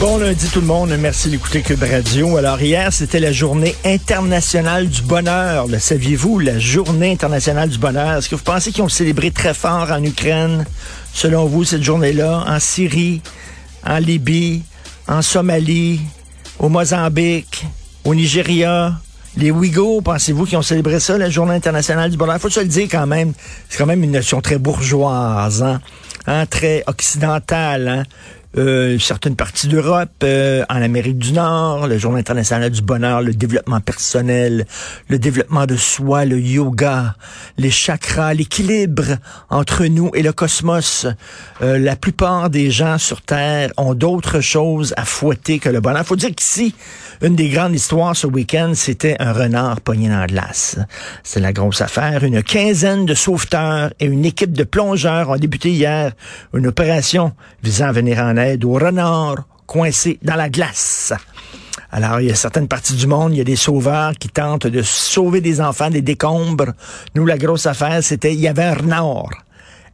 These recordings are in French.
Bon lundi tout le monde, merci d'écouter Cube Radio. Alors hier, c'était la journée internationale du bonheur. Le saviez-vous, la journée internationale du bonheur? Est-ce que vous pensez qu'ils ont célébré très fort en Ukraine, selon vous, cette journée-là, en Syrie, en Libye, en Somalie, au Mozambique, au Nigeria? Les Ouïghours, pensez-vous qu'ils ont célébré ça, la journée internationale du bonheur? Faut se le dire quand même, c'est quand même une notion très bourgeoise, hein? Hein, très occidentale, hein? Euh, certaines parties d'Europe, euh, en Amérique du Nord, le Journée international du bonheur, le développement personnel, le développement de soi, le yoga, les chakras, l'équilibre entre nous et le cosmos. Euh, la plupart des gens sur Terre ont d'autres choses à fouetter que le bonheur. Faut dire qu'ici, une des grandes histoires ce week-end, c'était un renard pogné dans la glace. C'est la grosse affaire. Une quinzaine de sauveteurs et une équipe de plongeurs ont débuté hier une opération visant à venir en aide aux renards coincés dans la glace. Alors, il y a certaines parties du monde, il y a des sauveurs qui tentent de sauver des enfants des décombres. Nous, la grosse affaire, c'était, il y avait un renard.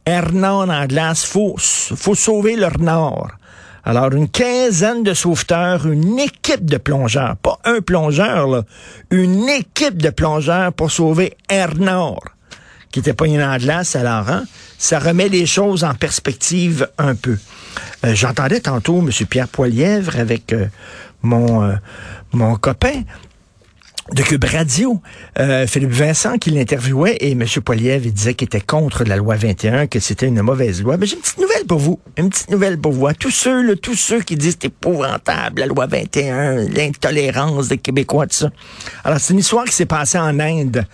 Un renard la glace, faut, faut sauver le renard. Alors, une quinzaine de sauveteurs, une équipe de plongeurs, pas un plongeur, une équipe de plongeurs pour sauver un renard qui était pogné dans la glace. Alors, hein, ça remet les choses en perspective un peu. Euh, J'entendais tantôt M. Pierre Poilièvre avec euh, mon, euh, mon copain de Cube Radio, euh, Philippe Vincent qui l'interviewait et M. Poiliev il disait qu'il était contre la loi 21, que c'était une mauvaise loi. Mais j'ai une petite nouvelle pour vous. Une petite nouvelle pour vous. Tous ceux, là, tous ceux qui disent c'est épouvantable, la loi 21, l'intolérance des Québécois, tout ça. Alors, c'est une histoire qui s'est passée en Inde.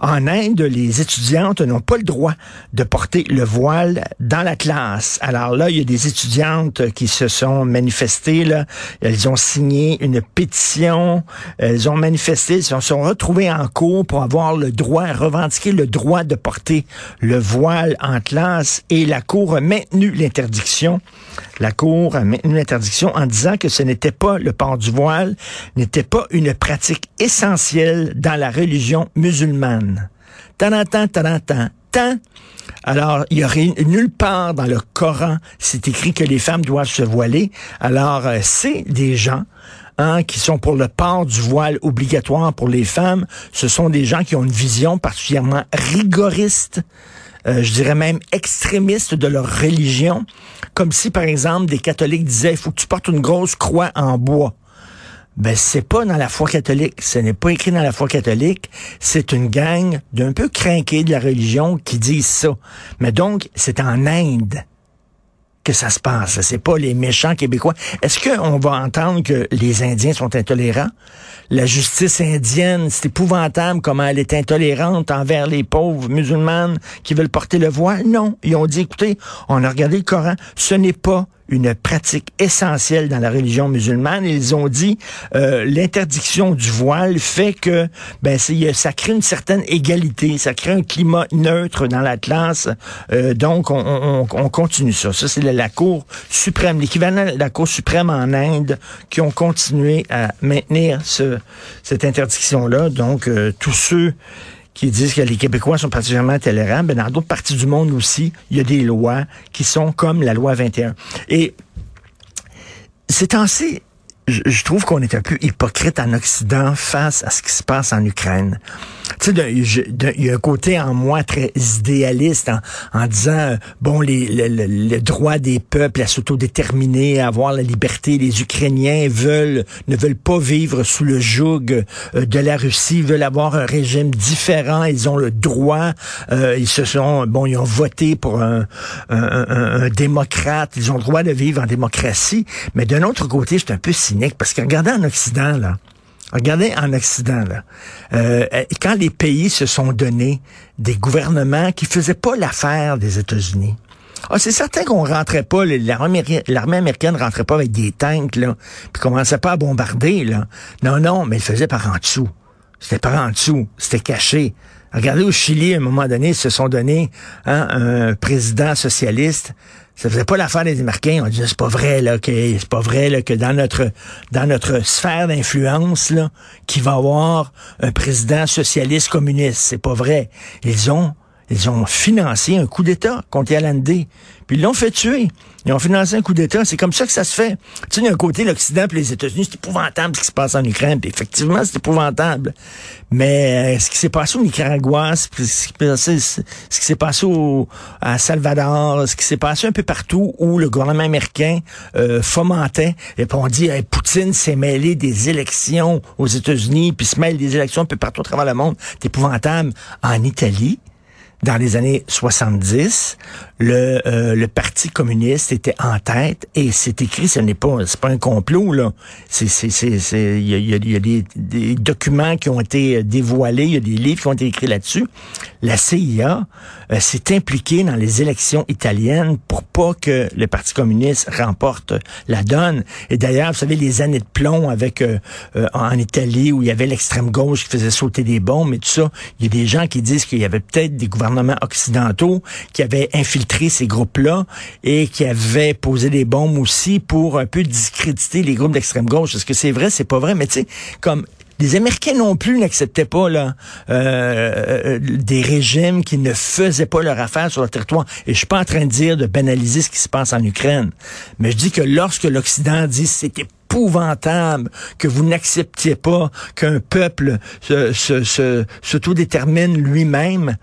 En Inde, les étudiantes n'ont pas le droit de porter le voile dans la classe. Alors là, il y a des étudiantes qui se sont manifestées, là. Elles ont signé une pétition. Elles ont manifesté ils se sont retrouvés en cours pour avoir le droit, revendiquer le droit de porter le voile en classe et la Cour a maintenu l'interdiction. La Cour a maintenu l'interdiction en disant que ce n'était pas le port du voile, n'était pas une pratique essentielle dans la religion musulmane. Tant, tant, tant. Alors, il y aurait nulle part dans le Coran, c'est écrit que les femmes doivent se voiler. Alors, euh, c'est des gens Hein, qui sont pour le port du voile obligatoire pour les femmes, ce sont des gens qui ont une vision particulièrement rigoriste, euh, je dirais même extrémiste de leur religion, comme si par exemple des catholiques disaient il faut que tu portes une grosse croix en bois. Ben c'est pas dans la foi catholique, ce n'est pas écrit dans la foi catholique, c'est une gang d'un peu crinqués de la religion qui disent ça. Mais donc c'est en Inde que ça se passe. C'est pas les méchants québécois. Est-ce qu'on va entendre que les Indiens sont intolérants? La justice indienne, c'est épouvantable comment elle est intolérante envers les pauvres musulmanes qui veulent porter le voile? Non. Ils ont dit, écoutez, on a regardé le Coran. Ce n'est pas une pratique essentielle dans la religion musulmane. Ils ont dit euh, l'interdiction du voile fait que ben ça crée une certaine égalité, ça crée un climat neutre dans la. Euh, donc on, on, on, continue ça. Ça c'est la, la, Cour suprême, l'équivalent de la Cour suprême en Inde, qui ont continué à maintenir ce, cette interdiction là. Donc euh, tous ceux qui disent que les Québécois sont particulièrement tolérables, dans d'autres parties du monde aussi, il y a des lois qui sont comme la loi 21. Et c'est ainsi je, trouve qu'on est un peu hypocrite en Occident face à ce qui se passe en Ukraine. Tu sais, il y a un côté en moi très idéaliste en, disant, euh, bon, les, le, droit des peuples à s'autodéterminer, à avoir la liberté. Les Ukrainiens veulent, ne veulent pas vivre sous le joug euh, de la Russie, veulent avoir un régime différent. Ils ont le droit. Euh, ils se sont, bon, ils ont voté pour un, un, un, démocrate. Ils ont le droit de vivre en démocratie. Mais d'un autre côté, c'est un peu cynique parce que regardez en Occident, là, Regardez en Occident, là, euh, quand les pays se sont donnés des gouvernements qui faisaient pas l'affaire des États-Unis. Ah, c'est certain qu'on rentrait pas, l'armée américaine rentrait pas avec des tanks, là, puis commençait pas à bombarder, là. Non, non, mais ils faisaient par en dessous. C'était par en dessous, c'était caché. Regardez au Chili, à un moment donné, ils se sont donnés hein, un président socialiste ça faisait pas l'affaire des Américains. On disait c'est pas vrai là que c'est pas vrai que dans notre dans notre sphère d'influence là qu'il va avoir un président socialiste communiste. C'est pas vrai. Ils ont ils ont financé un coup d'État contre Allende. Puis ils l'ont fait tuer. Ils ont financé un coup d'État. C'est comme ça que ça se fait. Tu sais, d'un côté, l'Occident et les États-Unis, c'est épouvantable ce qui se passe en Ukraine. Puis effectivement, c'est épouvantable. Mais euh, ce qui s'est passé au Nicaragua, ce qui s'est passé au, à Salvador, ce qui s'est passé un peu partout où le gouvernement américain euh, fomentait, et puis on dit, Poutine s'est mêlé des élections aux États-Unis, puis se mêle des élections un peu partout à travers le monde. C'est épouvantable. En Italie, dans les années 70, le, euh, le Parti communiste était en tête et c'est écrit, ce n'est pas, pas un complot, là. C'est, c'est, c'est, il y a, y a des, des, documents qui ont été dévoilés, il y a des livres qui ont été écrits là-dessus. La CIA euh, s'est impliquée dans les élections italiennes pour pas que le Parti communiste remporte la donne. Et d'ailleurs, vous savez, les années de plomb avec, euh, en Italie où il y avait l'extrême gauche qui faisait sauter des bombes et tout ça, il y a des gens qui disent qu'il y avait peut-être des gouvernements occidentaux qui avaient infiltré ces groupes-là et qui avaient posé des bombes aussi pour un peu discréditer les groupes d'extrême gauche. Est-ce que c'est vrai? C'est pas vrai. Mais tu sais, comme les Américains non plus n'acceptaient pas là, euh, euh, des régimes qui ne faisaient pas leur affaire sur le territoire. Et je suis pas en train de dire de banaliser ce qui se passe en Ukraine, mais je dis que lorsque l'Occident dit c'était épouvantable que vous n'acceptiez pas qu'un peuple se, se, se, s'autodétermine lui-même,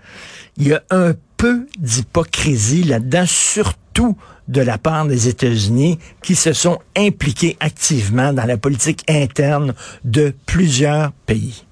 il y a un peu d'hypocrisie là-dedans, surtout de la part des États-Unis qui se sont impliqués activement dans la politique interne de plusieurs pays.